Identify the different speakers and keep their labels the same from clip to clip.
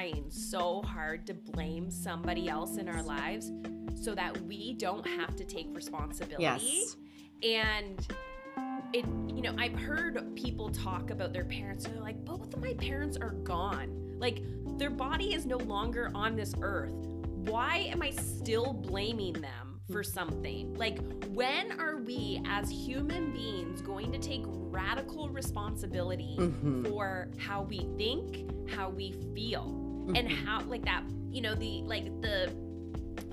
Speaker 1: trying so hard to blame somebody else in our lives so that we don't have to take responsibility.
Speaker 2: Yes.
Speaker 1: And it, you know, I've heard people talk about their parents and they're like, both of my parents are gone. Like, their body is no longer on this earth. Why am I still blaming them for something? Like, when are we as human beings going to take radical responsibility
Speaker 2: Mhm.
Speaker 1: for how we think, how we feel, and
Speaker 2: Mhm.
Speaker 1: how, like, that, you know, the, like, the,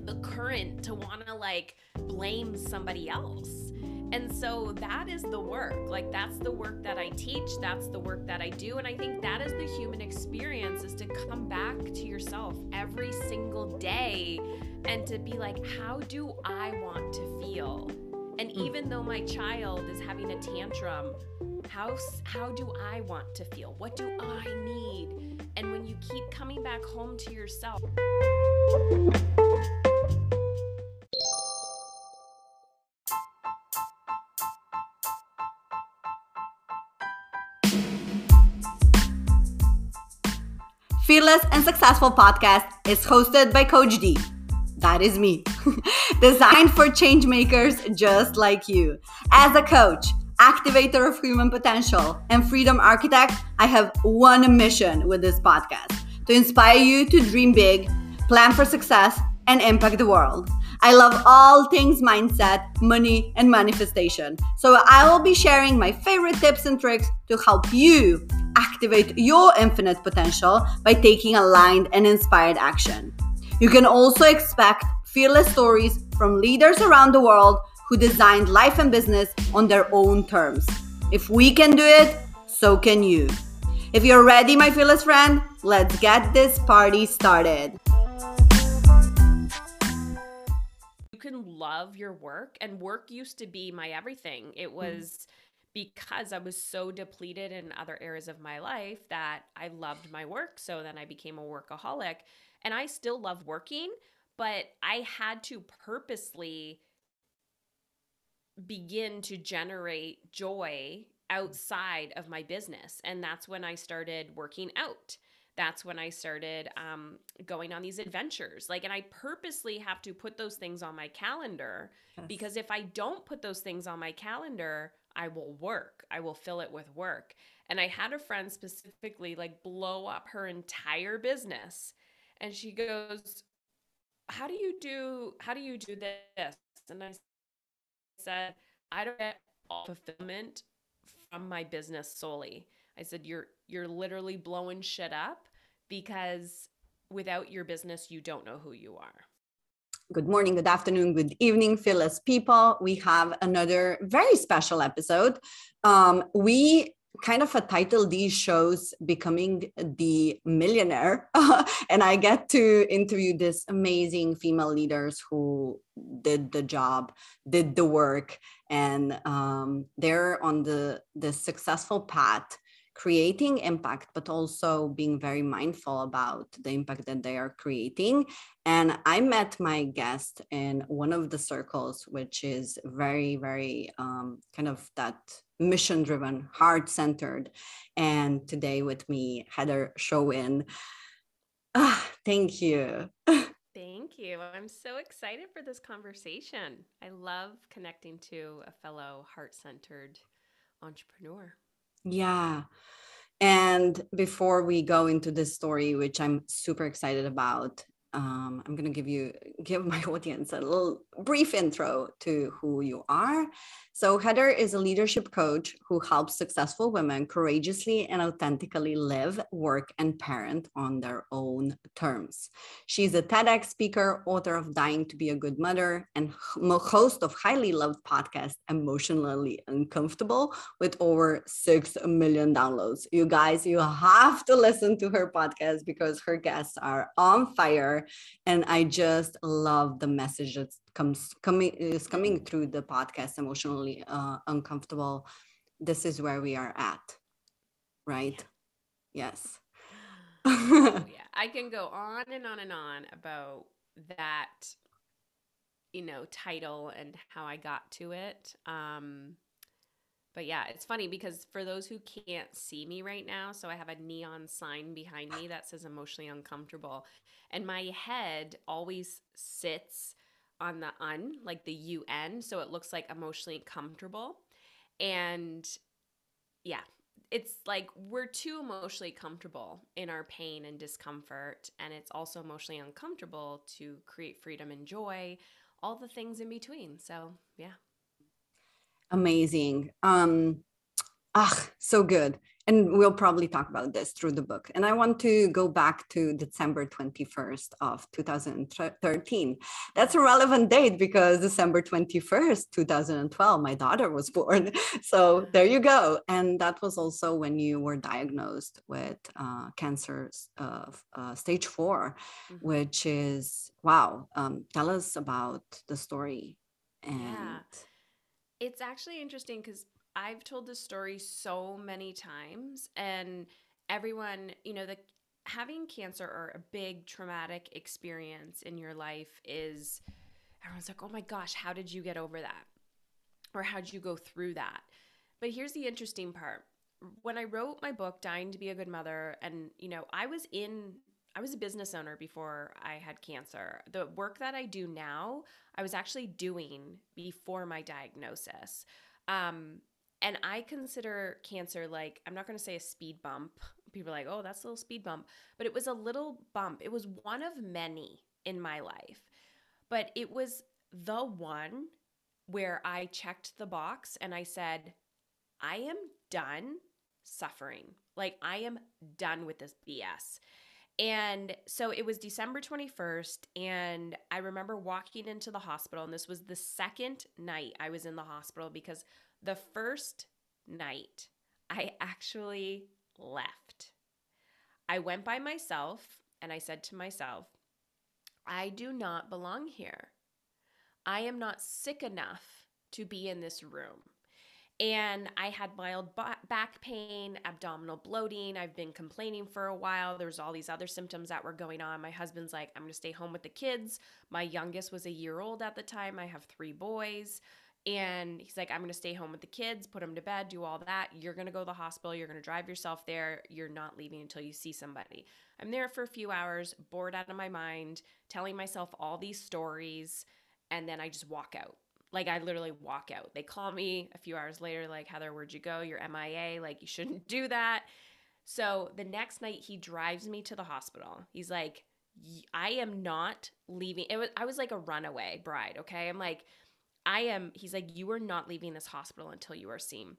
Speaker 1: the current to want to like blame somebody else. And so that is the work. Like that's the work that I teach, that's the work that I do and I think that is the human experience is to come back to yourself every single day and to be like how do I want to feel? And even though my child is having a tantrum, how how do I want to feel? What do I need? And when you keep coming back home to yourself,
Speaker 2: Fearless and Successful podcast is hosted by Coach D. That is me. Designed for change makers just like you. As a coach, activator of human potential, and freedom architect, I have one mission with this podcast to inspire you to dream big, plan for success, and impact the world. I love all things mindset, money, and manifestation. So I will be sharing my favorite tips and tricks to help you activate your infinite potential by taking aligned and inspired action. You can also expect fearless stories from leaders around the world who designed life and business on their own terms. If we can do it, so can you. If you're ready, my fearless friend, let's get this party started.
Speaker 1: you can love your work and work used to be my everything it mm-hmm. was because i was so depleted in other areas of my life that i loved my work so then i became a workaholic and i still love working but i had to purposely begin to generate joy outside of my business and that's when i started working out that's when I started um, going on these adventures. Like, and I purposely have to put those things on my calendar because if I don't put those things on my calendar, I will work. I will fill it with work. And I had a friend specifically like blow up her entire business. And she goes, How do you do how do you do this? And I said, I don't get fulfillment from my business solely. I said, You're you're literally blowing shit up because without your business, you don't know who you are.
Speaker 2: Good morning, good afternoon, good evening, fearless people. We have another very special episode. Um, we kind of a title these shows becoming the millionaire and i get to interview these amazing female leaders who did the job did the work and um, they're on the the successful path creating impact, but also being very mindful about the impact that they are creating. And I met my guest in one of the circles, which is very, very um, kind of that mission driven, heart centered. And today with me, Heather Chauvin. Ah, thank you.
Speaker 1: Thank you. I'm so excited for this conversation. I love connecting to a fellow heart centered entrepreneur.
Speaker 2: Yeah. And before we go into this story, which I'm super excited about, um, I'm going to give you give my audience a little brief intro to who you are. So Heather is a leadership coach who helps successful women courageously and authentically live, work, and parent on their own terms. She's a TEDx speaker, author of Dying to Be a Good Mother, and host of highly loved podcast Emotionally Uncomfortable with over 6 million downloads. You guys, you have to listen to her podcast because her guests are on fire and I just love the message that comes coming is coming through the podcast emotionally uh, uncomfortable. This is where we are at, right? Yes.
Speaker 1: oh, yeah, I can go on and on and on about that, you know, title and how I got to it. Um, but yeah, it's funny because for those who can't see me right now, so I have a neon sign behind me that says emotionally uncomfortable. And my head always sits on the un, like the UN, so it looks like emotionally comfortable. And yeah, it's like we're too emotionally comfortable in our pain and discomfort and it's also emotionally uncomfortable to create freedom and joy all the things in between so yeah
Speaker 2: amazing. Um ah so good. And we'll probably talk about this through the book. And i want to go back to december 21st of 2013 that's a relevant date because december 21st 2012 my daughter was born. So there you go. And that was also when you were diagnosed with uh, cancer of uh, stage 4 mm-hmm. which is wow um, tell us about the story. And yeah
Speaker 1: it's actually interesting because I've told this story so many times, and everyone, you know, the having cancer or a big traumatic experience in your life is everyone's like, oh my gosh, how did you get over that? Or how did you go through that? But here's the interesting part. When I wrote my book, Dying to Be a Good Mother, and you know, I was in I was a business owner before I had cancer. The work that I do now, I was actually doing before my diagnosis. Um, and I consider cancer like, I'm not going to say a speed bump. People are like, oh, that's a little speed bump. But it was a little bump. It was one of many in my life. But it was the one where I checked the box and I said, I am done suffering. Like, I am done with this BS. And so it was December 21st, and I remember walking into the hospital, and this was the second night I was in the hospital because the first night I actually left. I went by myself and I said to myself, I do not belong here. I am not sick enough to be in this room and I had mild back pain, abdominal bloating. I've been complaining for a while. There's all these other symptoms that were going on. My husband's like, I'm going to stay home with the kids. My youngest was a year old at the time. I have three boys. And he's like, I'm going to stay home with the kids, put them to bed, do all that. You're going to go to the hospital. You're going to drive yourself there. You're not leaving until you see somebody. I'm there for a few hours, bored out of my mind, telling myself all these stories. And then I just walk out like I literally walk out. They call me a few hours later, like, Heather, where'd you go? You're MIA. Like, you shouldn't do that. So the next night, he drives me to the hospital. He's like, I am not leaving. It was, I was like a runaway bride, okay? I'm like, I am, he's like, you are not leaving this hospital until you are seen.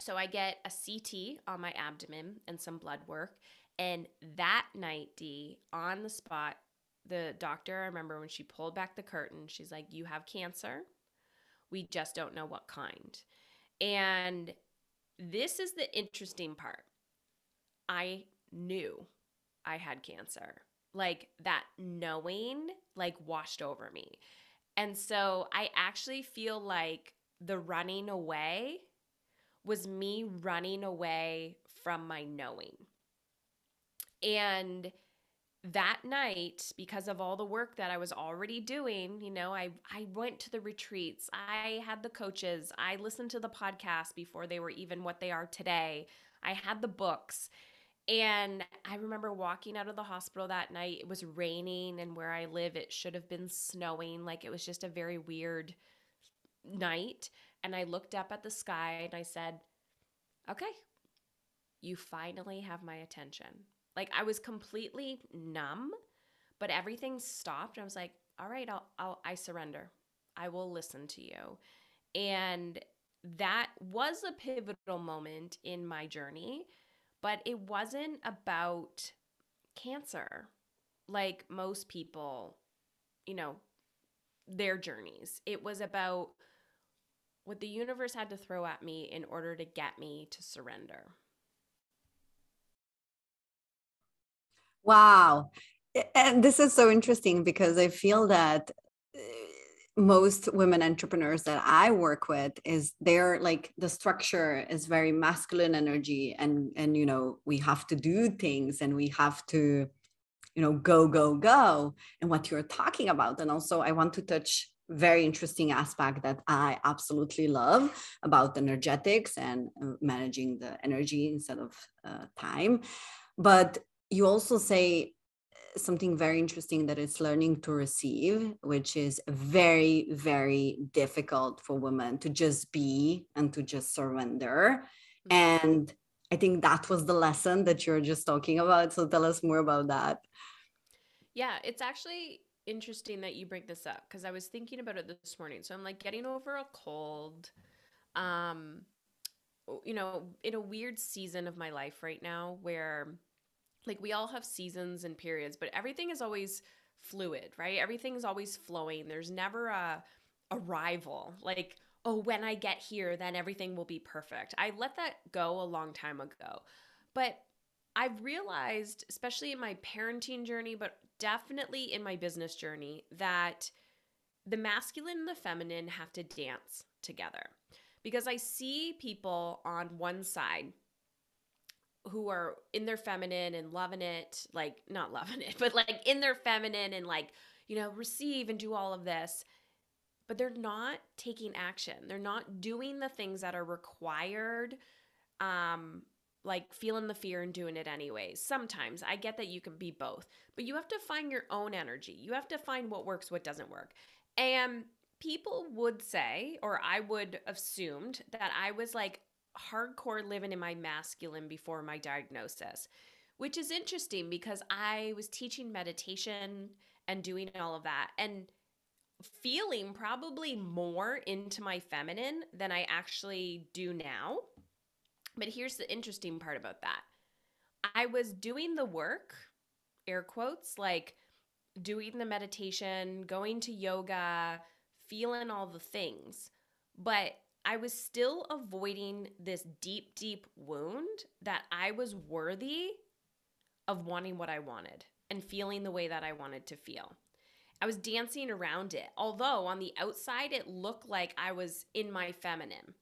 Speaker 1: So I get a CT on my abdomen and some blood work. And that night, D, on the spot, the doctor, I remember when she pulled back the curtain, she's like, You have cancer. We just don't know what kind. And this is the interesting part. I knew I had cancer. Like that knowing like washed over me. And so I actually feel like the running away was me running away from my knowing. And that night because of all the work that I was already doing, you know, I I went to the retreats. I had the coaches. I listened to the podcast before they were even what they are today. I had the books. And I remember walking out of the hospital that night. It was raining and where I live it should have been snowing. Like it was just a very weird night. And I looked up at the sky and I said, "Okay. You finally have my attention." Like I was completely numb, but everything stopped. and I was like, all right, I'll, I'll I surrender. I will listen to you. And that was a pivotal moment in my journey, but it wasn't about cancer like most people, you know, their journeys. It was about what the universe had to throw at me in order to get me to surrender.
Speaker 2: Wow. And this is so interesting because I feel that uh, most women entrepreneurs that I work with is they're like the structure is very masculine energy and and you know we have to do things and we have to you know go go go and what you're talking about and also I want to touch very interesting aspect that I absolutely love about energetics and uh, managing the energy instead of uh, time. But you also say something very interesting that it's learning to receive, which is very, very difficult for women to just be and to just surrender. Mm-hmm. And I think that was the lesson that you're just talking about. So tell us more about that.
Speaker 1: Yeah, it's actually interesting that you bring this up because I was thinking about it this morning. So I'm like getting over a cold. Um, you know, in a weird season of my life right now where like we all have seasons and periods, but everything is always fluid, right? Everything's always flowing. There's never a arrival. Like, oh, when I get here, then everything will be perfect. I let that go a long time ago. But I've realized, especially in my parenting journey, but definitely in my business journey, that the masculine and the feminine have to dance together. Because I see people on one side who are in their feminine and loving it, like not loving it, but like in their feminine and like, you know, receive and do all of this, but they're not taking action. They're not doing the things that are required um like feeling the fear and doing it anyways. Sometimes I get that you can be both, but you have to find your own energy. You have to find what works, what doesn't work. And people would say, or I would assumed that I was like hardcore living in my masculine before my diagnosis, which is interesting because I was teaching meditation and doing all of that and feeling probably more into my feminine than I actually do now. But here's the interesting part about that I was doing the work, air quotes, like doing the meditation, going to yoga, feeling all the things. But I was still avoiding this deep, deep wound that I was worthy of wanting what I wanted and feeling the way that I wanted to feel. I was dancing around it, although on the outside it looked like I was in my feminine.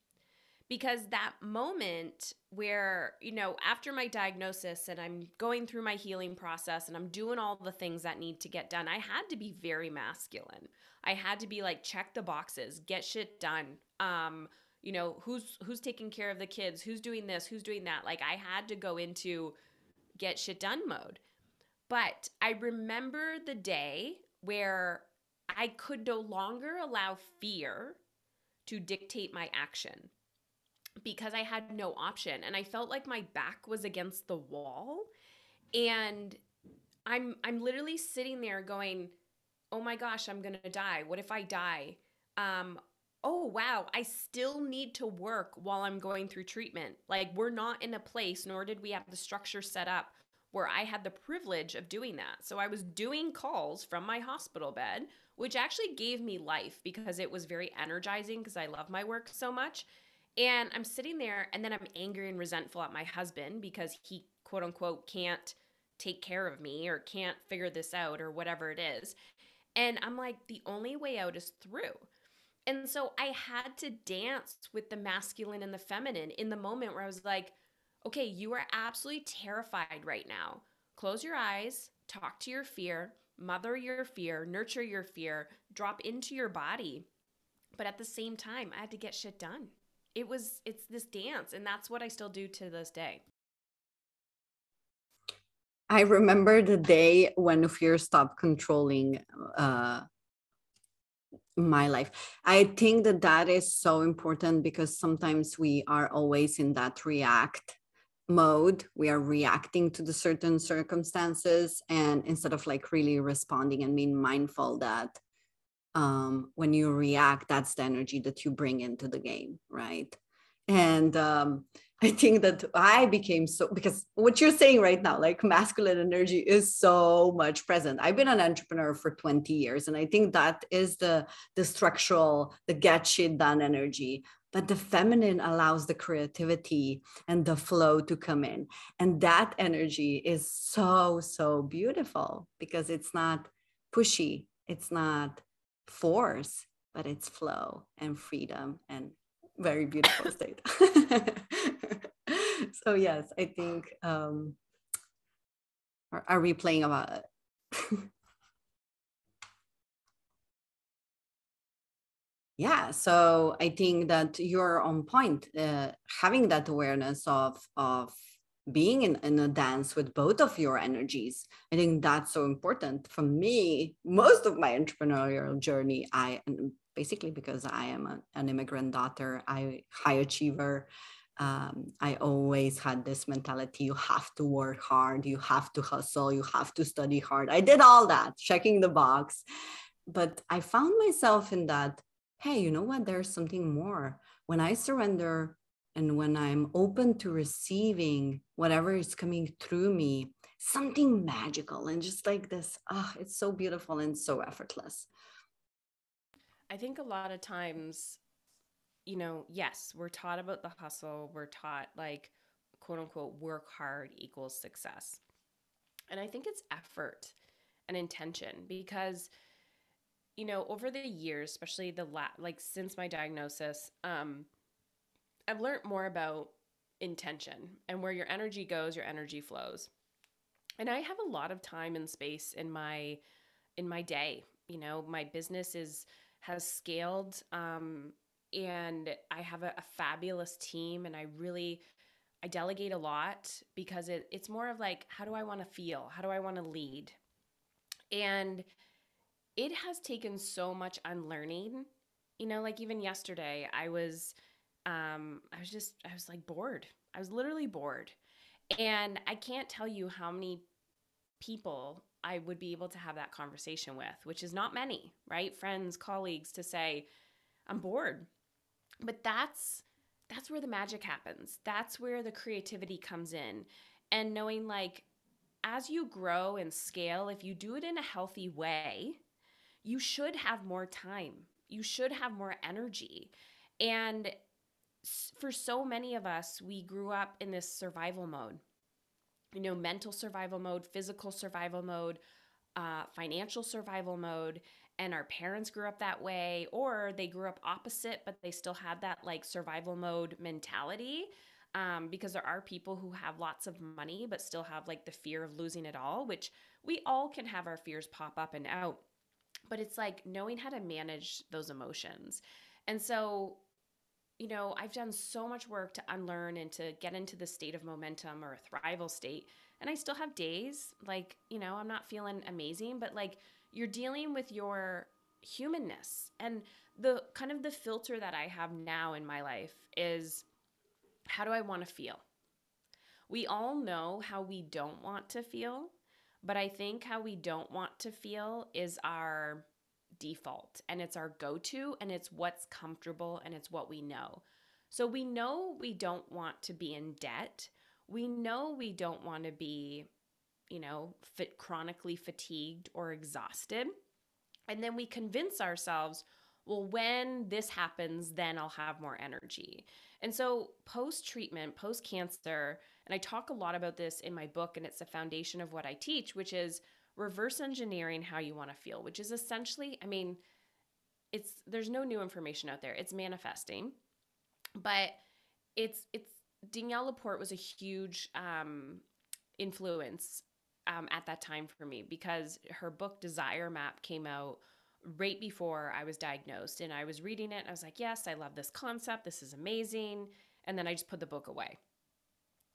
Speaker 1: Because that moment where, you know, after my diagnosis and I'm going through my healing process and I'm doing all the things that need to get done, I had to be very masculine. I had to be like, check the boxes, get shit done, um, you know, who's who's taking care of the kids, who's doing this, who's doing that. Like I had to go into get shit done mode. But I remember the day where I could no longer allow fear to dictate my action because I had no option and I felt like my back was against the wall and I'm I'm literally sitting there going, "Oh my gosh, I'm going to die. What if I die? Um oh wow i still need to work while i'm going through treatment like we're not in a place nor did we have the structure set up where i had the privilege of doing that so i was doing calls from my hospital bed which actually gave me life because it was very energizing because i love my work so much and i'm sitting there and then i'm angry and resentful at my husband because he quote unquote can't take care of me or can't figure this out or whatever it is and i'm like the only way out is through and so I had to dance with the masculine and the feminine in the moment where I was like, okay, you are absolutely terrified right now. Close your eyes, talk to your fear, mother your fear, nurture your fear, drop into your body. But at the same time, I had to get shit done. It was, it's this dance, and that's what I still do to this day.
Speaker 2: I remember the day when fear stopped controlling uh, my life i think that that is so important because sometimes we are always in that react mode we are reacting to the certain circumstances and instead of like really responding and being mindful that um, when you react that's the energy that you bring into the game right and um, I think that I became so because what you're saying right now, like masculine energy is so much present. I've been an entrepreneur for 20 years, and I think that is the the structural, the get shit done energy. But the feminine allows the creativity and the flow to come in. And that energy is so, so beautiful because it's not pushy, it's not force, but it's flow and freedom and very beautiful state. so yes, I think um, are, are we playing about it? yeah so i think that you're on point uh, having that awareness of of being in, in a dance with both of your energies. I think that's so important for me most of my entrepreneurial journey. I basically because i am a, an immigrant daughter i high achiever. Um, i always had this mentality you have to work hard you have to hustle you have to study hard. I did all that checking the box. But i found myself in that hey you know what? There's something more. When i surrender and when I'm open to receiving whatever is coming through me, something magical and just like this, ah, oh, it's so beautiful and so effortless.
Speaker 1: I think a lot of times, you know, yes, we're taught about the hustle, we're taught like quote unquote work hard equals success. And I think it's effort and intention because you know, over the years, especially the la- like since my diagnosis, um I've learned more about intention and where your energy goes, your energy flows. And I have a lot of time and space in my in my day. You know, my business is has scaled um, and I have a, a fabulous team and I really I delegate a lot because it, it's more of like how do I want to feel? How do I want to lead? And it has taken so much unlearning. You know, like even yesterday I was um, I was just, I was like bored. I was literally bored. And I can't tell you how many people I would be able to have that conversation with, which is not many, right? Friends, colleagues to say, I'm bored. But that's that's where the magic happens. That's where the creativity comes in. And knowing like as you grow and scale, if you do it in a healthy way, you should have more time. You should have more energy. And for so many of us, we grew up in this survival mode. You know, mental survival mode, physical survival mode, uh, financial survival mode. And our parents grew up that way, or they grew up opposite, but they still had that like survival mode mentality. Um, because there are people who have lots of money, but still have like the fear of losing it all, which we all can have our fears pop up and out. But it's like knowing how to manage those emotions. And so you know, I've done so much work to unlearn and to get into the state of momentum or a thrival state. And I still have days like, you know, I'm not feeling amazing, but like you're dealing with your humanness. And the kind of the filter that I have now in my life is how do I want to feel? We all know how we don't want to feel, but I think how we don't want to feel is our default and it's our go to and it's what's comfortable and it's what we know. So we know we don't want to be in debt. We know we don't want to be, you know, fit, chronically fatigued or exhausted. And then we convince ourselves, well, when this happens, then I'll have more energy. And so, post treatment, post cancer, and I talk a lot about this in my book, and it's the foundation of what I teach, which is reverse engineering how you want to feel, which is essentially, I mean, it's there's no new information out there. It's manifesting. But it's it's Danielle LaPorte was a huge um, influence um, at that time for me because her book Desire Map came out right before I was diagnosed. And I was reading it. I was like, yes, I love this concept. This is amazing. And then I just put the book away.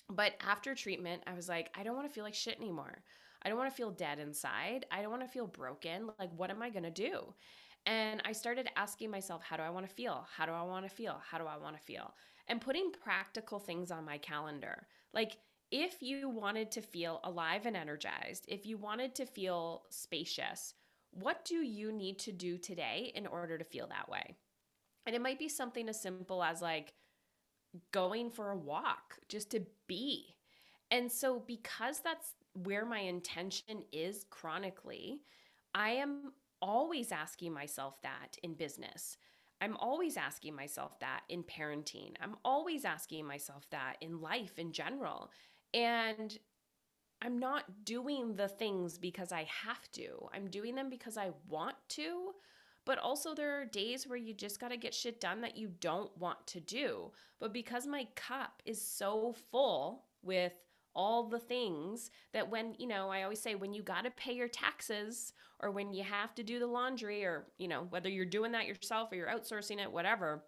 Speaker 1: But after treatment, I was like, I don't want to feel like shit anymore. I don't want to feel dead inside. I don't want to feel broken. Like, what am I going to do? And I started asking myself, how do I want to feel? How do I want to feel? How do I want to feel? And putting practical things on my calendar. Like, if you wanted to feel alive and energized, if you wanted to feel spacious, what do you need to do today in order to feel that way? And it might be something as simple as like going for a walk just to be. And so, because that's where my intention is chronically, I am always asking myself that in business. I'm always asking myself that in parenting. I'm always asking myself that in life in general. And I'm not doing the things because I have to. I'm doing them because I want to. But also, there are days where you just got to get shit done that you don't want to do. But because my cup is so full with all the things that when, you know, I always say when you got to pay your taxes or when you have to do the laundry or, you know, whether you're doing that yourself or you're outsourcing it, whatever,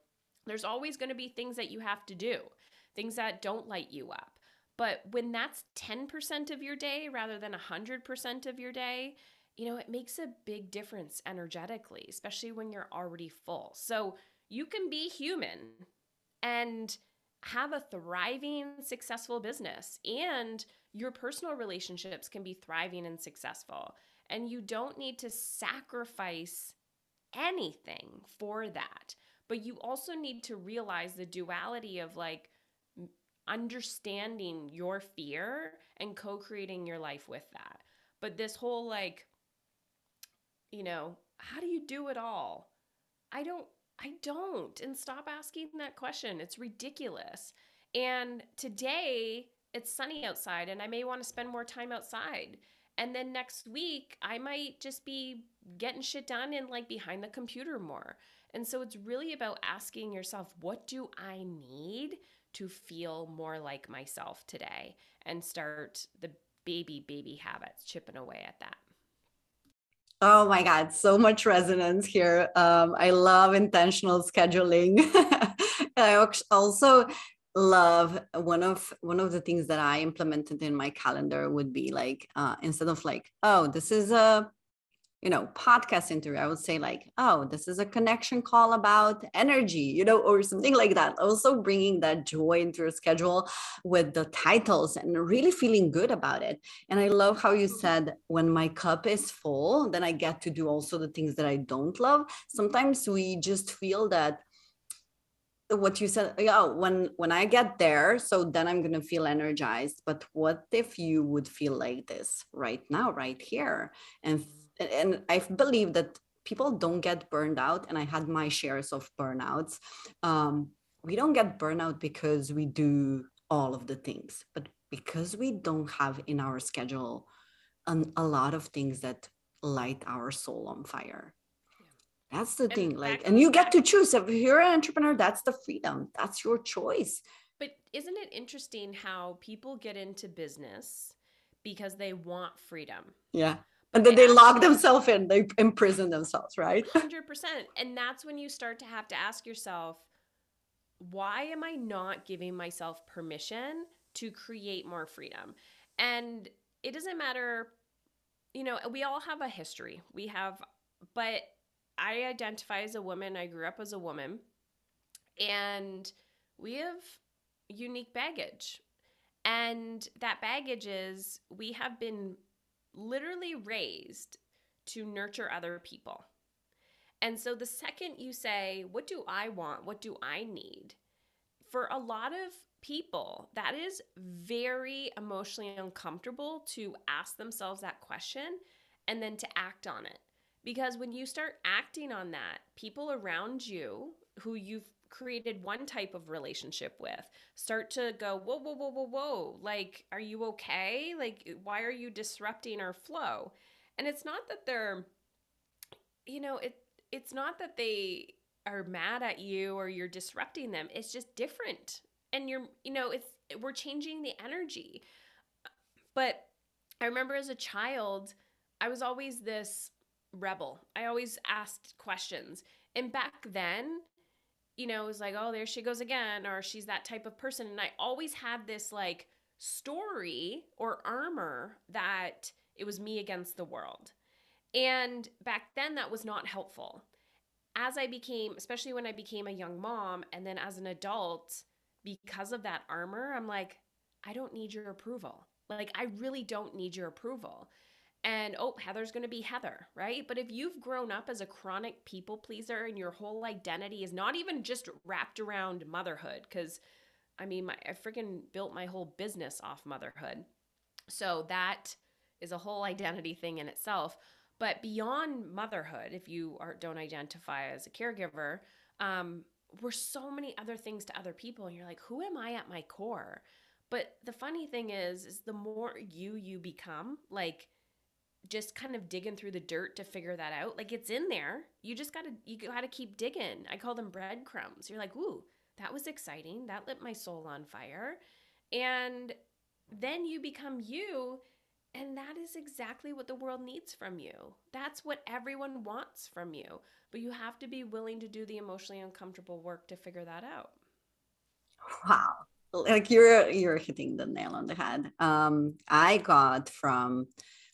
Speaker 1: there's always going to be things that you have to do, things that don't light you up. But when that's 10% of your day rather than 100% of your day, you know, it makes a big difference energetically, especially when you're already full. So you can be human and have a thriving, successful business, and your personal relationships can be thriving and successful. And you don't need to sacrifice anything for that. But you also need to realize the duality of like understanding your fear and co creating your life with that. But this whole like, you know, how do you do it all? I don't I don't. And stop asking that question. It's ridiculous. And today it's sunny outside and I may want to spend more time outside. And then next week I might just be getting shit done and like behind the computer more. And so it's really about asking yourself, what do I need to feel more like myself today? And start the baby, baby habits, chipping away at that.
Speaker 2: Oh my God, so much resonance here. Um, I love intentional scheduling. I also love one of one of the things that I implemented in my calendar would be like uh, instead of like, oh, this is a you know podcast interview i would say like oh this is a connection call about energy you know or something like that. Also bringing that joy into your schedule with the titles and really feeling good about it. And i love how you said when my cup is full then i get to do also the things that i don't love. Sometimes we just feel that what you said yeah oh, when when i get there so then i'm going to feel energized. But what if you would feel like this right now right here? And and I believe that people don't get burned out, and I had my shares of burnouts. Um, we don't get burnout because we do all of the things, but because we don't have in our schedule an, a lot of things that light our soul on fire. That's the and thing. Like, and you get to choose. If you're an entrepreneur, that's the freedom. That's your choice.
Speaker 1: But isn't it interesting how people get into business because they want freedom?
Speaker 2: Yeah and then they, lock themselves in. They imprison themselves right?
Speaker 1: 100% and that's when you start to have to ask yourself why am i not giving myself permission to create more freedom? And it doesn't matter you know we all have a history. We have but i identify as a woman. I grew up as a woman. And we have unique baggage. And that baggage is we have been literally raised to nurture other people. And so the second you say, What do I want? What do I need? For a lot of people, that is very emotionally uncomfortable to ask themselves that question and then to act on it. Because when you start acting on that, people around you who you've created one type of relationship with. Start to go whoa whoa whoa whoa whoa. Like are you okay? Like why are you disrupting our flow? And it's not that they're you know it it's not that they are mad at you or you're disrupting them. It's just different. And you're you know it's we're changing the energy. But i remember as a child i was always this rebel. I always asked questions. And back then you know, it was like, oh, there she goes again, or she's that type of person. And I always had this like story or armor that it was me against the world. And back then, that was not helpful. As I became, especially when I became a young mom, and then as an adult, because of that armor, I'm like, I don't need your approval. Like, I really don't need your approval and oh, Heather's going to be Heather, right? But if you've grown up as a chronic people pleaser and your whole identity is not even just wrapped around motherhood, because I mean, my, I freaking built my whole business off motherhood. So that is a whole identity thing in itself. But beyond motherhood, if you are, don't identify as a caregiver, um, we're so many other things to other people. And you're like, who am I at my core? But the funny thing is, is the more you you become, like just kind of digging through the dirt to figure that out. Like it's in there. You just gotta you gotta keep digging. I call them breadcrumbs. You're like, ooh, that was exciting. That lit my soul on fire. And then you become you. And that is exactly what the world needs from you. That's what everyone wants from you. But you have to be willing to do the emotionally uncomfortable work to figure that out.
Speaker 2: Wow. Like you're you're hitting the nail on the head. Um, I got from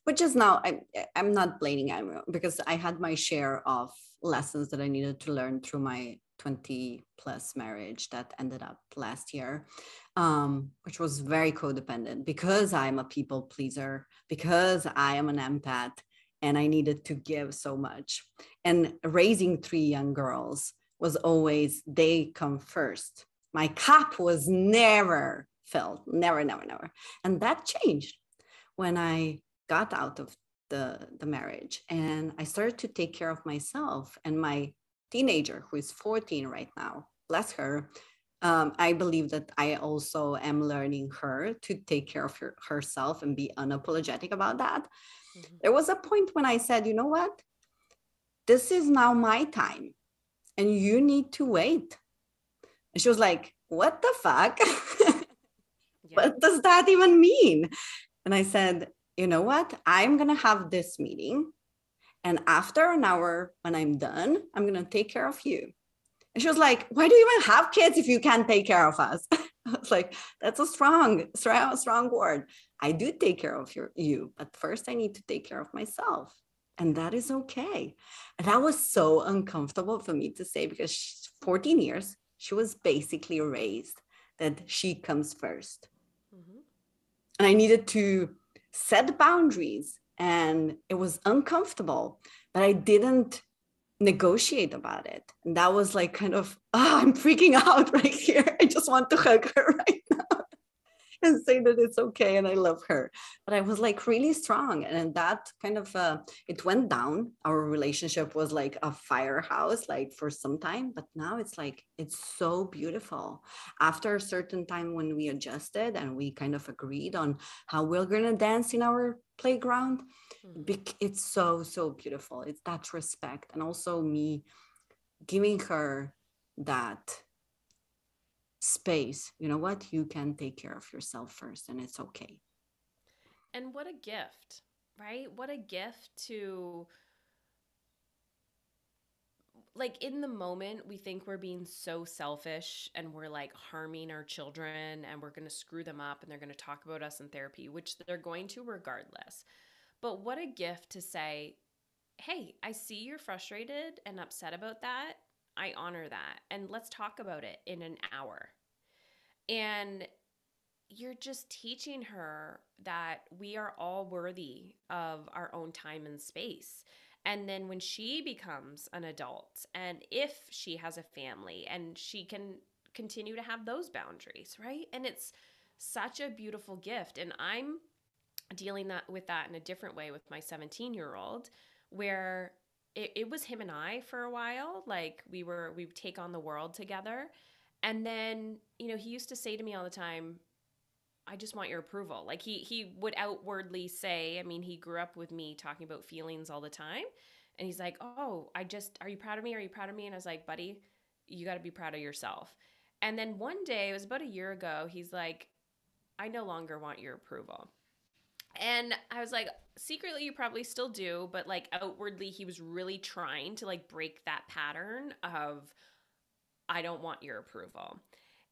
Speaker 2: which is now I, I'm not blaming anyone because I had my share of lessons that I needed to learn through my 20 plus marriage that ended up last year, um, which was very codependent because I'm a people pleaser, because I am an empath and I needed to give so much. And raising three young girls was always they come first. My cup was never filled, never, never, never. And that changed when I got out of the, the marriage and I started to take care of myself and my teenager who is 14 right now, bless her. Um, I believe that I also am learning her to take care of her, herself and be unapologetic about that. Mm-hmm. There was a point when I said, you know what? This is now my time and you need to wait. And she was like, what the fuck? yeah. What does that even mean? And I said, you know what? I'm going to have this meeting. And after an hour, when I'm done, I'm going to take care of you. And she was like, why do you even have kids if you can't take care of us? I was like, that's a strong, strong, strong word. I do take care of your, you, but first I need to take care of myself. And that is okay. And that was so uncomfortable for me to say because she's 14 years, she was basically raised that she comes 1st mm-hmm. And I needed to set boundaries and it was uncomfortable, but I didn't negotiate about it. And that was like kind of, oh, I'm freaking out right here. I just want to hug her right and say that it's okay and I love her. But I was like really strong. And that kind of, uh, it went down. Our relationship was like a firehouse, like for some time. But now it's like, it's so beautiful. After a certain time when we adjusted and we kind of agreed on how we're going to dance in our playground, mm-hmm. it's so, so beautiful. It's that respect. And also me giving her that space you know what? You can take care of yourself first and it's okay.
Speaker 1: And what a gift right? What a gift to like in the moment we think we're being so selfish and we're like harming our children and we're going to screw them up and they're going to talk about us in therapy which they're going to regardless. But what a gift to say hey i see you're frustrated and upset about that I honor that. And let's talk about it in an hour. And you're just teaching her that we are all worthy of our own time and space. And then when she becomes an adult, and if she has a family, and she can continue to have those boundaries, right? And it's such a beautiful gift. And I'm dealing that with that in a different way with my 17 year old, where it, it was him and I for a while. Like we were, we take on the world together. And then, you know, he used to say to me all the time, I just want your approval. Like he he would outwardly say, I mean, he grew up with me talking about feelings all the time. And he's like, "Oh, I just are you proud of me? Are you proud of me?" And I was like, "Buddy, you got to be proud of yourself." And then one day, it was about a year ago, he's like, "I no longer want your approval." And I was like, secretly, you probably still do, but like outwardly, he was really trying to like break that pattern of, I don't want your approval.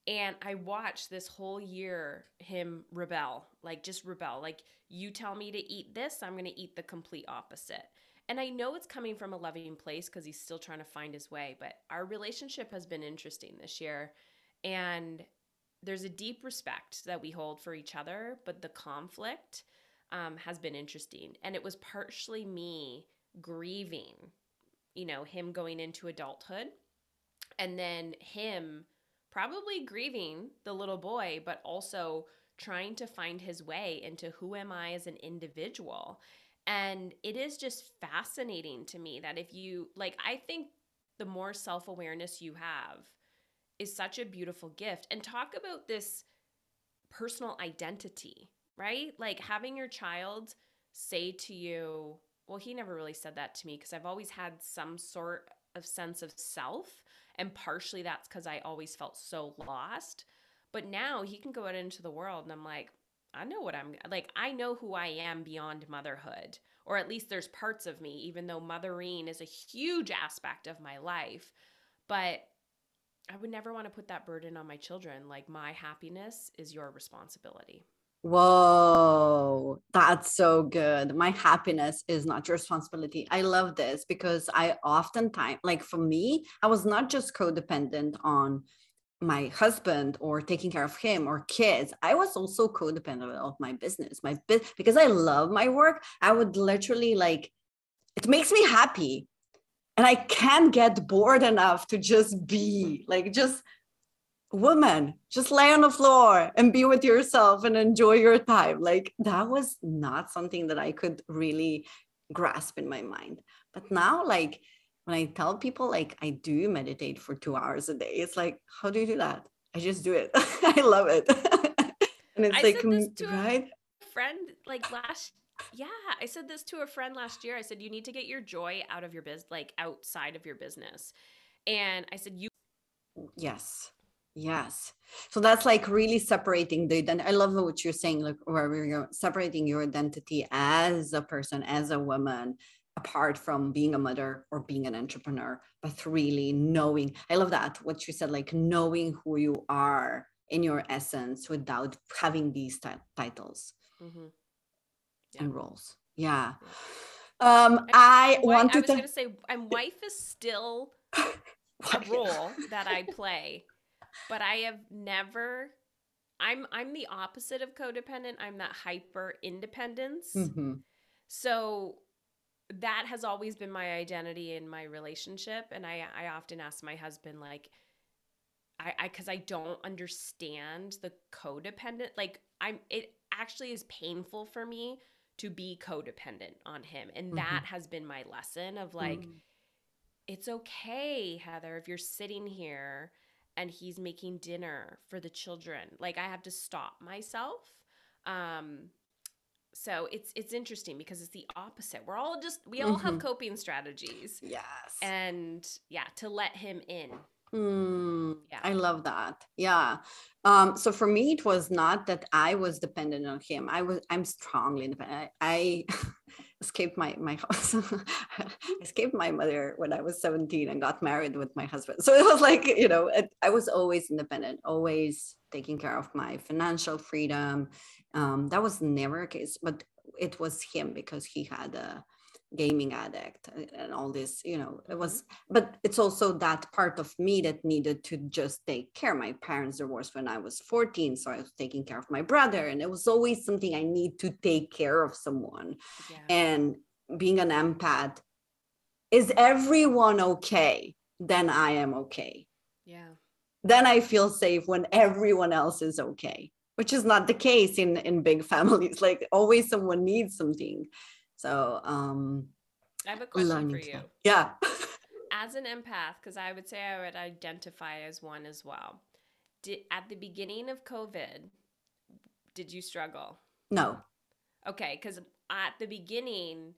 Speaker 1: And I watched this whole year him rebel, like just rebel. Like, you tell me to eat this, I'm going to eat the complete opposite. And I know it's coming from a loving place because he's still trying to find his way, but our relationship has been interesting this year. And there's a deep respect that we hold for each other, but the conflict um, has been interesting. And it was partially me grieving, you know, him going into adulthood and then him probably grieving the little boy, but also trying to find his way into who am I as an individual. And it is just fascinating to me that if you, like, I think the more self awareness you have is such a beautiful gift. And talk about this personal identity right? Like having your child say to you, well, he never really said that to me because I've always had some sort of sense of self. And partially that's because I always felt so lost. But now he can go out into the world and I'm like, I know what I'm like. I know who I am beyond motherhood, or at least there's parts of me, even though mothering is a huge aspect of my life. But I would never want to put that burden on my children. Like, my happiness is your responsibility.
Speaker 2: Whoa, that's so good. My happiness is not your responsibility. I love this because I oftentimes, like for me, I was not just codependent on my husband or taking care of him or kids i was also codependent of my business my bit because i love my work i would literally like it makes me happy and i can't get bored enough to just be like just woman just lay on the floor and be with yourself and enjoy your time like that was not something that i could really grasp in my mind but now like when I tell people like I do meditate for two hours a day, it's like, how do you do that? I just do it. I love it. and it's
Speaker 1: I
Speaker 2: like,
Speaker 1: mm, to
Speaker 2: right?
Speaker 1: Friend like last yeah, I said this to a friend last year. I said you need to get your joy out of your biz, like outside of your business. And I said you
Speaker 2: Yes. Yes. So that's like really separating the then I love what you're saying, like where we're separating your identity as a person, as a woman, apart from being a mother or being an entrepreneur, but really knowing. I love that what you said, like knowing who you are in your essence without having these t- titles mm-hmm. yeah. and roles. Yeah. Um, I, I wanted
Speaker 1: I was to... to say, and wife is still a role that I play, but I have never. I'm I'm the opposite of codependent. I'm that hyper independence. Mm-hmm. So that has always been my identity in my relationship and i i often ask my husband like i i because i don't understand the codependent like i'm it actually is painful for me to be codependent on him and mm-hmm. that has been my lesson of like mm. it's okay heather if you're sitting here and he's making dinner for the children. Like i have to stop myself. Um so it's it's interesting because it's the opposite. We're all just we all mm-hmm. have coping strategies.
Speaker 2: Yes.
Speaker 1: And yeah to let him in.
Speaker 2: Mm, yeah. I love that. Yeah. Um so for me it was not that i was dependent on him. I was i'm strongly independent. I, I escaped my my house escaped my mother when i was 17 and got married with my husband. So it was like you know it, i was always independent always taking care of my financial freedom. Um, that was never a case, but it was him because he had a gaming addict and all this you know it was mm-hmm. but it's also that part of me that needed to just take care. My parents divorced when i was 14 so i was taking care of my brother and it was always something i need to take care of someone. Yeah. and being an empath is everyone okay? Then i am okay.
Speaker 1: Yeah.
Speaker 2: Then i feel safe when everyone else is okay which is not the case in in big families. Like always someone needs something so um
Speaker 1: i have a question for you.
Speaker 2: Yeah.
Speaker 1: As an empath because i would say i would identify as one as well did at the beginning of covid did you struggle?
Speaker 2: No.
Speaker 1: Okay because at the beginning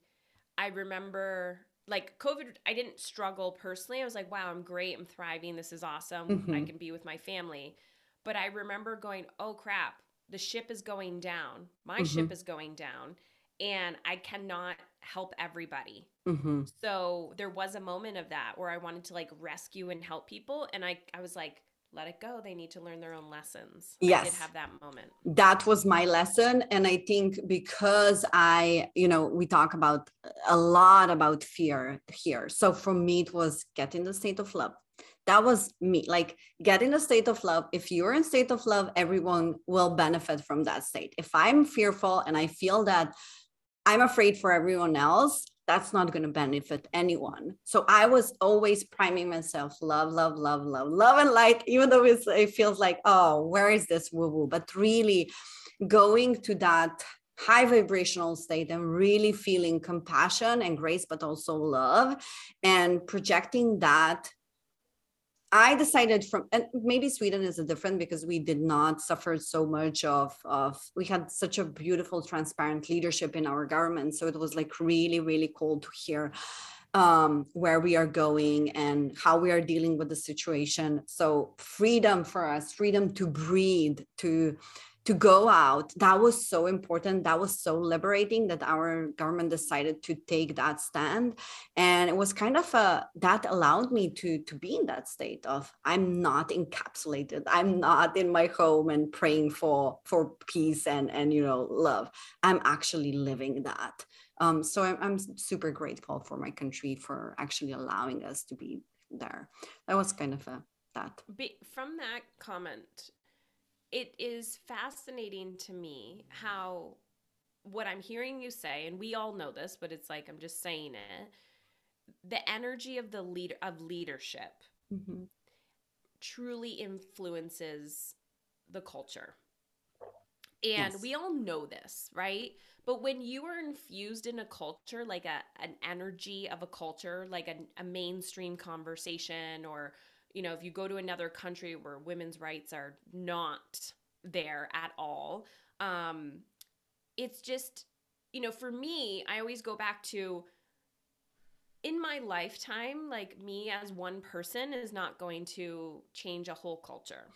Speaker 1: i remember like covid i didn't struggle personally. I was like wow i'm great. I'm thriving. This is awesome. Mm-hmm. i can be with my family. But I remember going, oh crap, the ship is going down. My mm-hmm. ship is going down. And I cannot help everybody. Mm-hmm. So there was a moment of that where I wanted to like rescue and help people. And I, I was like, let it go. They need to learn their own lessons.
Speaker 2: Yes.
Speaker 1: I did have that moment.
Speaker 2: That was my lesson. And I think because I, you know, we talk about a lot about fear here. So for me, it was get in the state of love that was me like get in a state of love if you're in state of love everyone will benefit from that state if i'm fearful and i feel that i'm afraid for everyone else that's not going to benefit anyone. So i was always priming myself love love love love love and light even though it feels like oh where is this woo woo but really going to that high vibrational state and really feeling compassion and grace but also love and projecting that I decided from, and maybe Sweden is a different because we did not suffer so much of, of, we had such a beautiful, transparent leadership in our government. So it was like really, really cool to hear um, where we are going and how we are dealing with the situation. So freedom for us, freedom to breathe, to to go out that was so important that was so liberating that our government decided to take that stand. And it was kind of a that allowed me to to be in that state of i'm not encapsulated. I'm not in my home and praying for for peace and and you know love. I'm actually living that. Um, so I'm, I'm super grateful for my country for actually allowing us to be there. That was kind of a that.
Speaker 1: Be, from that comment it is fascinating to me how what I'm hearing you say, and we all know this, but it's like I'm just saying it. The energy of the leader of leadership mm-hmm. truly influences the culture. And yes. we all know this, right? But when you are infused in a culture, like a an energy of a culture, like a, a mainstream conversation or you know, if you go to another country where women's rights are not there at all, um, it's just, you know, for me, I always go back to in my lifetime, like me as one person is not going to change a whole culture.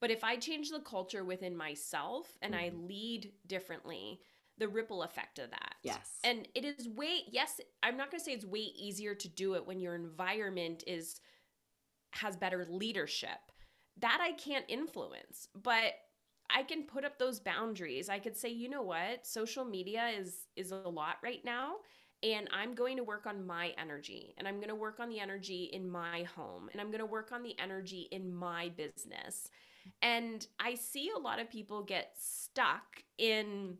Speaker 1: But if I change the culture within myself and mm-hmm. I lead differently, the ripple effect of that.
Speaker 2: Yes.
Speaker 1: And it is way, yes, I'm not going to say it's way easier to do it when your environment is has better leadership. That I can't influence, but I can put up those boundaries. I could say, you know what? Social media is is a lot right now and I'm going to work on my energy and I'm going to work on the energy in my home and I'm going to work on the energy in my business. And I see a lot of people get stuck in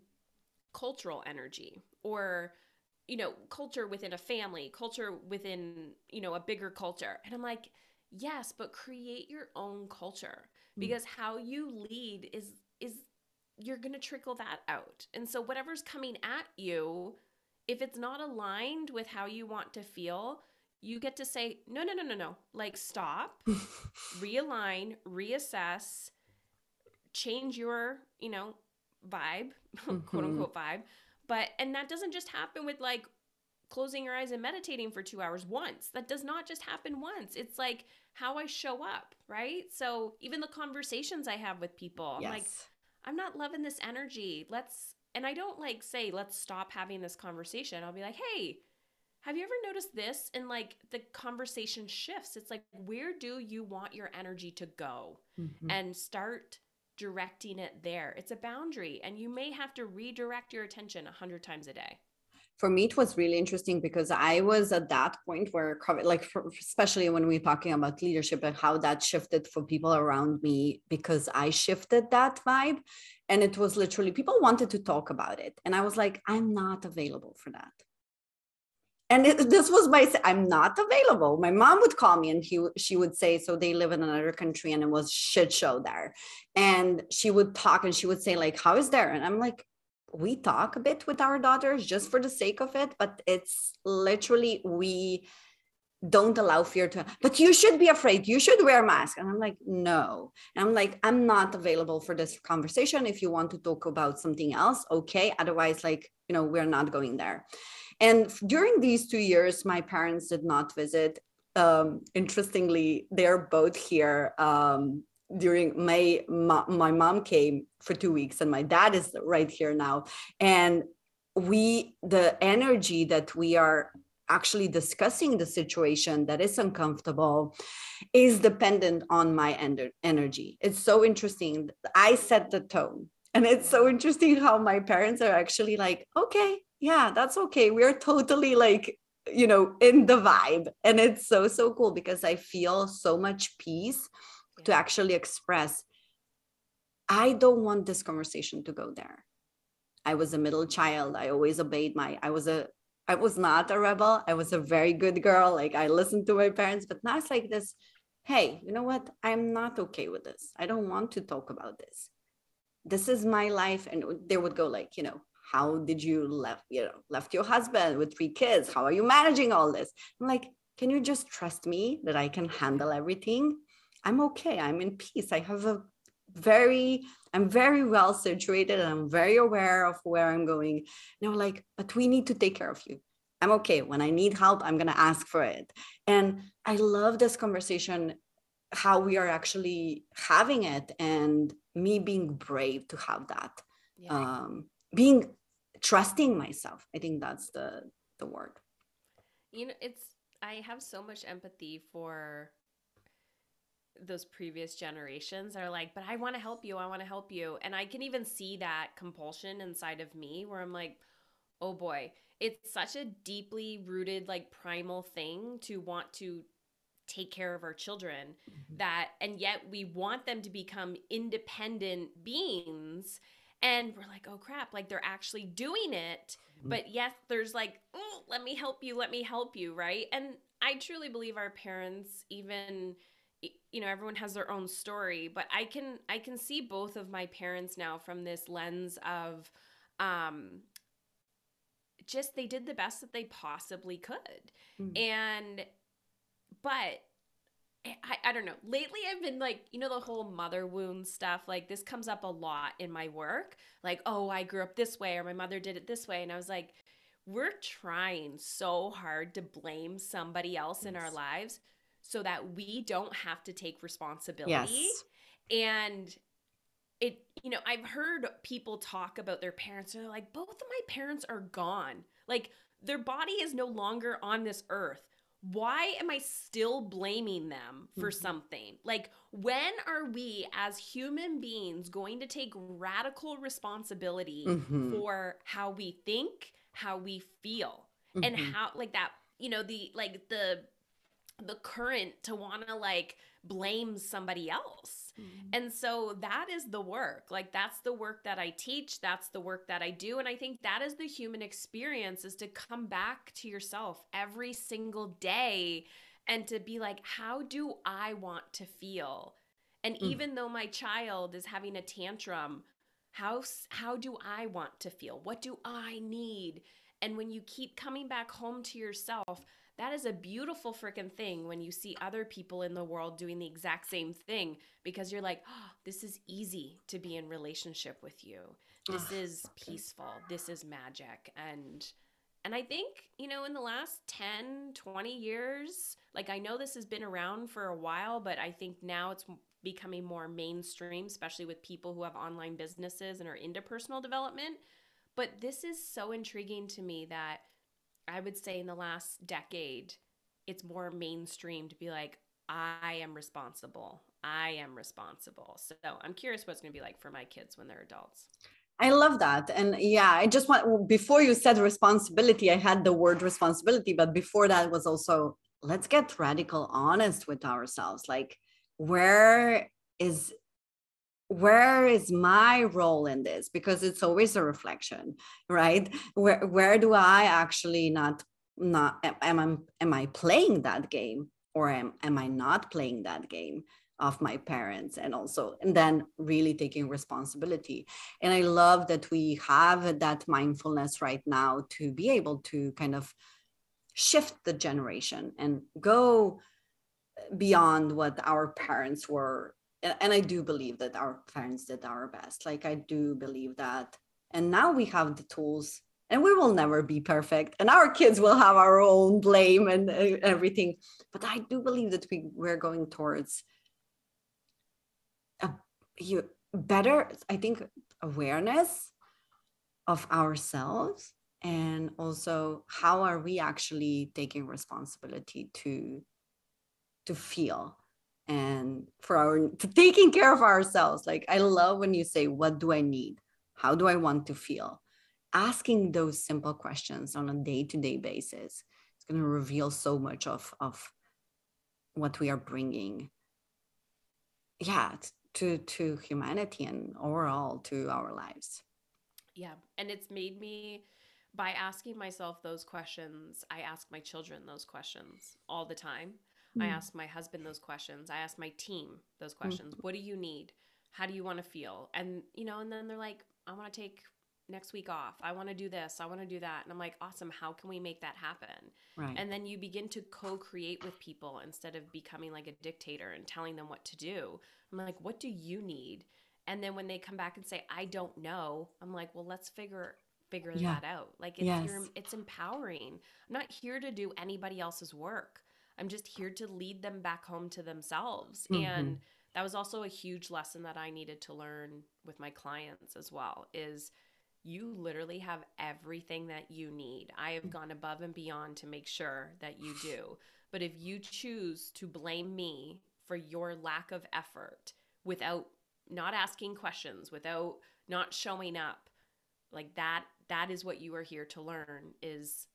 Speaker 1: cultural energy or you know, culture within a family, culture within, you know, a bigger culture. And I'm like, Yes, but create your own culture mm. because mm. how you lead is is you're going to trickle that out. And so whatever's coming at you, if it's not aligned with how you want to feel, you get to say, "No, no, no, no, no. Like stop, realign, reassess, change your, you know, vibe, mm-hmm. quote unquote vibe." But and that doesn't just happen with like closing your eyes and meditating for 2 hours once. That does not just happen once. It's like how I show up, right? So even the conversations I have with people, yes. I'm like, I'm not loving this energy. Let's, and I don't like say, let's stop having this conversation. I'll be like, hey, have you ever noticed this? And like the conversation shifts. It's like, where do you want your energy to go? Mm-hmm. And start directing it there. It's a boundary, and you may have to redirect your attention a hundred times a day
Speaker 2: for me it was really interesting because i was at that point where covid like for, especially when we're talking about leadership and how that shifted for people around me because i shifted that vibe. And it was literally people wanted to talk about it. And i was like i'm not available for that. And it, this was my i'm not available. My mom would call me and he she would say so they live in another country and it was shit show there. And she would talk and she would say like how is there? And i'm like we talk a bit with our daughters just for the sake of it but it's literally we don't allow fear to but you should be afraid. You should wear a mask. And i'm like no. And i'm like i'm not available for this conversation. If you want to talk about something else okay. Otherwise like you know we're not going there. And during these two years my parents did not visit. Um interestingly they're both here um during May, my, my mom came for two weeks and my dad is right here now. And we, the energy that we are actually discussing the situation that is uncomfortable is dependent on my en- energy. It's so interesting. I set the tone. And it's so interesting how my parents are actually like, okay, yeah, that's okay. We're totally like, you know, in the vibe. And it's so, so cool because I feel so much peace to actually express i don't want this conversation to go there. I was a middle child. I always obeyed my i was a i was not a rebel. I was a very good girl. Like i listened to my parents but now it's like this hey you know what? I'm not okay with this. I don't want to talk about this. This is my life. And they would go like you know how did you left you know left your husband with three kids? How are you managing all this? I'm like can you just trust me that i can handle everything I'm okay. I'm in peace. I have a very, I'm very well situated and I'm very aware of where I'm going. You know, like, but we need to take care of you. I'm okay. When I need help, I'm going to ask for it. And I love this conversation, how we are actually having it. And me being brave to have that yeah. um being trusting myself i think that's the the word
Speaker 1: you know it's i have so much empathy for those previous generations are like but i want to help you i want to help you and i can even see that compulsion inside of me where i'm like oh boy it's such a deeply rooted like primal thing to want to take care of our children mm-hmm. that and yet we want them to become independent beings and we're like oh crap like they're actually doing it mm-hmm. but yes there's like oh, let me help you let me help you right and i truly believe our parents even you know everyone has their own story but i can i can see both of my parents now from this lens of um just they did the best that they possibly could mm-hmm. and but I, I don't know. Lately, I've been like, you know, the whole mother wound stuff. Like, this comes up a lot in my work. Like, oh, I grew up this way, or my mother did it this way. And I was like, we're trying so hard to blame somebody else yes. in our lives so that we don't have to take responsibility. Yes. And it, you know, I've heard people talk about their parents. They're like, both of my parents are gone. Like, their body is no longer on this earth why am I still blaming them for mm-hmm. something? Like, when are we as human beings going to take radical responsibility mm-hmm. for how we think, how we feel, mm-hmm. and how, like, that, you know, the, like, the, the current to want to, like, blame somebody else? Mm-hmm. And so that is the work. Like that's the work that I teach, that's the work that I do and I think that is the human experience is to come back to yourself every single day and to be like how do I want to feel? And mm. even though my child is having a tantrum, how how do I want to feel? What do I need? And when you keep coming back home to yourself, that is a beautiful freaking thing when you see other people in the world doing the exact same thing because you're like, oh, this is easy to be in relationship with you. This is peaceful. This is magic. And and I think, you know, in the last 10, 20 years, like I know this has been around for a while, but I think now it's becoming more mainstream, especially with people who have online businesses and are into personal development. But this is so intriguing to me that I would say in the last decade, it's more mainstream to be like, I am responsible. I am responsible. So I'm curious what's going to be like for my kids when they're adults.
Speaker 2: I love that. And yeah, I just want, before you said responsibility, I had the word responsibility, but before that was also, let's get radical honest with ourselves. Like, where is where is my role in this? Because it's always a reflection right? Where where do i actually not not am i am i playing that game? Or am, am i not playing that game of my parents? And also and then really taking responsibility. And i love that we have that mindfulness right now to be able to kind of shift the generation and go beyond what our parents were and I do believe that our parents did our best. Like I do believe that. And now we have the tools and we will never be perfect and our kids will have our own blame and uh, everything but i do believe that we we're going towards a you better i think awareness of ourselves and also how are we actually taking responsibility to to feel and for our taking care of ourselves. Like i love when you say what do i need? How do i want to feel? Asking those simple questions on a day-to-day basis it's going to reveal so much of of what we are bringing. Yeah to to humanity and overall to our lives.
Speaker 1: Yeah and it's made me by asking myself those questions i ask my children those questions all the time Mm. I ask my husband those questions. I ask my team those questions. Mm. What do you need? How do you want to feel? And, you know, and then they're like, I want to take next week off. I want to do this. I want to do that. And I'm like, awesome. How can we make that happen? Right. And then you begin to co create with people instead of becoming like a dictator and telling them what to do. I'm like, what do you need? And then when they come back and say, I don't know, I'm like, well, let's figure figure yeah. that out. Like it's yes. it's empowering. I'm not here to do anybody else's work. I'm just here to lead them back home to themselves. Mm-hmm. And that was also a huge lesson that I needed to learn with my clients as well is you literally have everything that you need. I have gone above and beyond to make sure that you do. But if you choose to blame me for your lack of effort without not asking questions, without not showing up, like that that is what you are here to learn is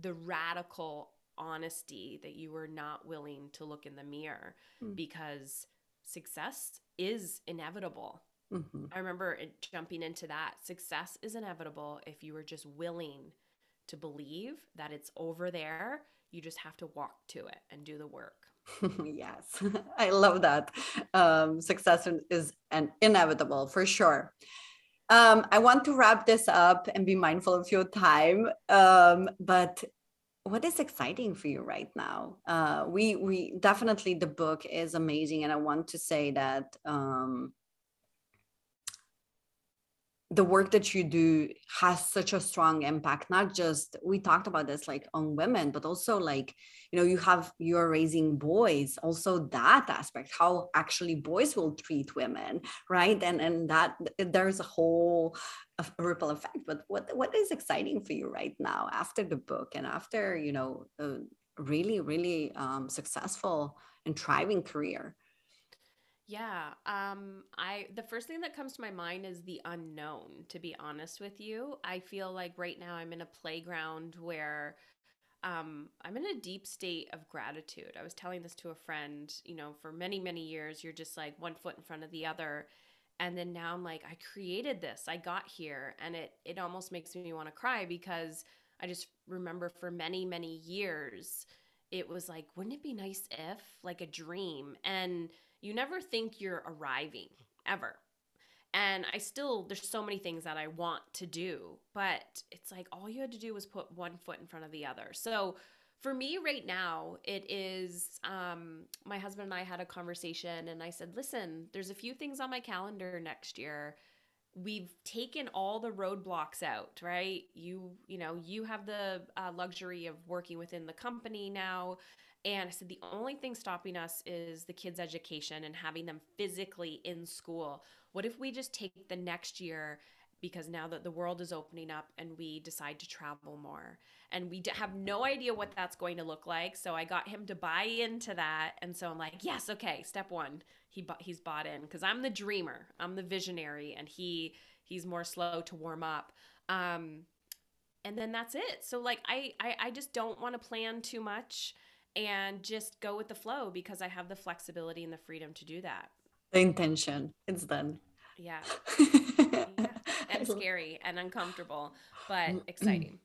Speaker 1: the radical honesty that you were not willing to look in the mirror mm. because success is inevitable. Mm-hmm. I remember jumping into that. Success is inevitable if you are just willing to believe that it's over there. You just have to walk to it and do the work.
Speaker 2: yes, I love that. Um, success is an inevitable for sure. Um, I want to wrap this up and be mindful of your time. Um, but what is exciting for you right now? Uh, we we definitely the book is amazing, and I want to say that um, the work that you do has such a strong impact not just we talked about this like on women but also like you know you have you're raising boys also that aspect how actually boys will treat women right and and that there's a whole ripple effect but what what is exciting for you right now after the book and after you know a really really um, successful and thriving career
Speaker 1: yeah. Um I the first thing that comes to my mind is the unknown, to be honest with you. I feel like right now I'm in a playground where um I'm in a deep state of gratitude. I was telling this to a friend, you know, for many many years you're just like one foot in front of the other and then now I'm like I created this. I got here and it it almost makes me want to cry because I just remember for many many years it was like wouldn't it be nice if like a dream and you never think you're arriving ever. And I still, there's so many things that I want to do, but it's like all you had to do was put one foot in front of the other. So for me right now, it is um, my husband and I had a conversation, and I said, listen, there's a few things on my calendar next year. We've taken all the roadblocks out right? You you know you have the uh, luxury of working within the company now. And I said, the only thing stopping us is the kids' education and having them physically in school. What if we just take the next year because now that the world is opening up and we decide to travel more and we have no idea what that's going to look like so i got him to buy into that and so i'm like yes okay step one he bought, he's bought in because i'm the dreamer i'm the visionary and he he's more slow to warm up um and then that's it so like i i, I just don't want to plan too much and just go with the flow because I have the flexibility and the freedom to do that.
Speaker 2: The intention, it's done.
Speaker 1: Yeah. scary and uncomfortable, but exciting.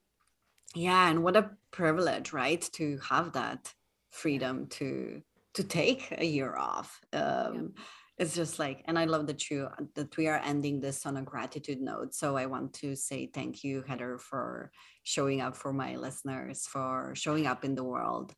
Speaker 2: Yeah, and what a privilege, right? To have that freedom to to take a year off. Um, yeah. It's just like, and I love that you that we are ending this on a gratitude note. So I want to say thank you, Heather, for showing up for my listeners, for showing up in the world,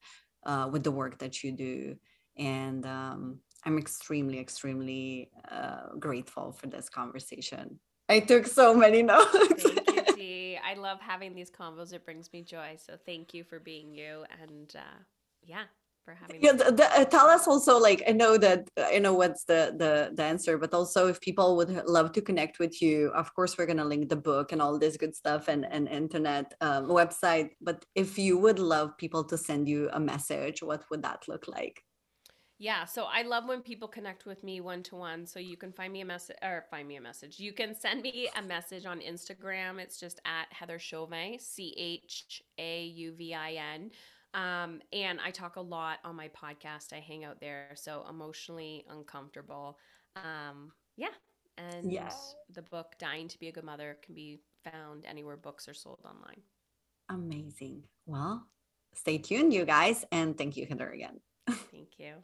Speaker 2: uh, with the work that you do. And um, I'm extremely, extremely uh, grateful for this conversation. I took so many notes.
Speaker 1: thank you, Dee. I love having these convos. It brings me joy. So thank you for being you. And uh, yeah, for having
Speaker 2: yeah the, the, uh, tell us also like i know that i know what's the, the the answer but also if people would love to connect with you of course we're going to link the book and all this good stuff and and internet um, website but if you would love people to send you a message what would that look like
Speaker 1: yeah, so I love when people connect with me one to one. So you can find me a message or find me a message. You can send me a message on Instagram. It's just at Heather Chauvin, C H A U V I N. Um, and I talk a lot on my podcast. I hang out there. So emotionally uncomfortable. Um, yeah. And yes. the book Dying to be a Good Mother can be found anywhere books are sold online.
Speaker 2: Amazing. Well, stay tuned, you guys. And thank you, Heather, again.
Speaker 1: Thank you.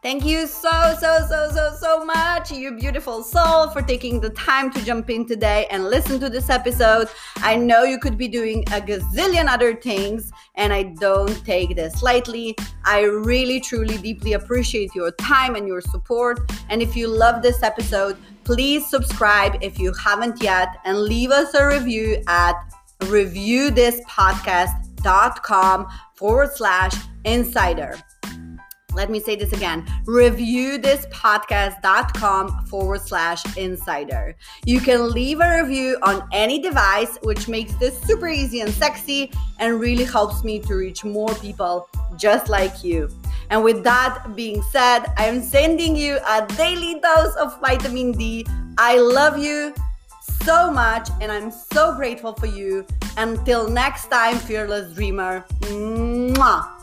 Speaker 2: Thank you so, so, so, so, so much, you beautiful soul, for taking the time to jump in today and listen to this episode. I know you could be doing a gazillion other things, and I don't take this lightly. I really, truly, deeply appreciate your time and your support. And if you love this episode, please subscribe if you haven't yet and leave us a review at reviewthispodcast.com forward slash insider. Let me say this again reviewthispodcast.com forward slash insider. You can leave a review on any device, which makes this super easy and sexy and really helps me to reach more people just like you. And with that being said, I am sending you a daily dose of vitamin D. I love you so much and I'm so grateful for you. Until next time, fearless dreamer. Mwah.